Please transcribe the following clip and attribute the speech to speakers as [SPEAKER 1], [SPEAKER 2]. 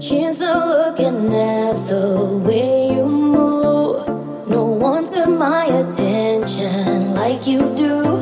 [SPEAKER 1] Can't stop looking at the way you move. No one's got my attention like you do.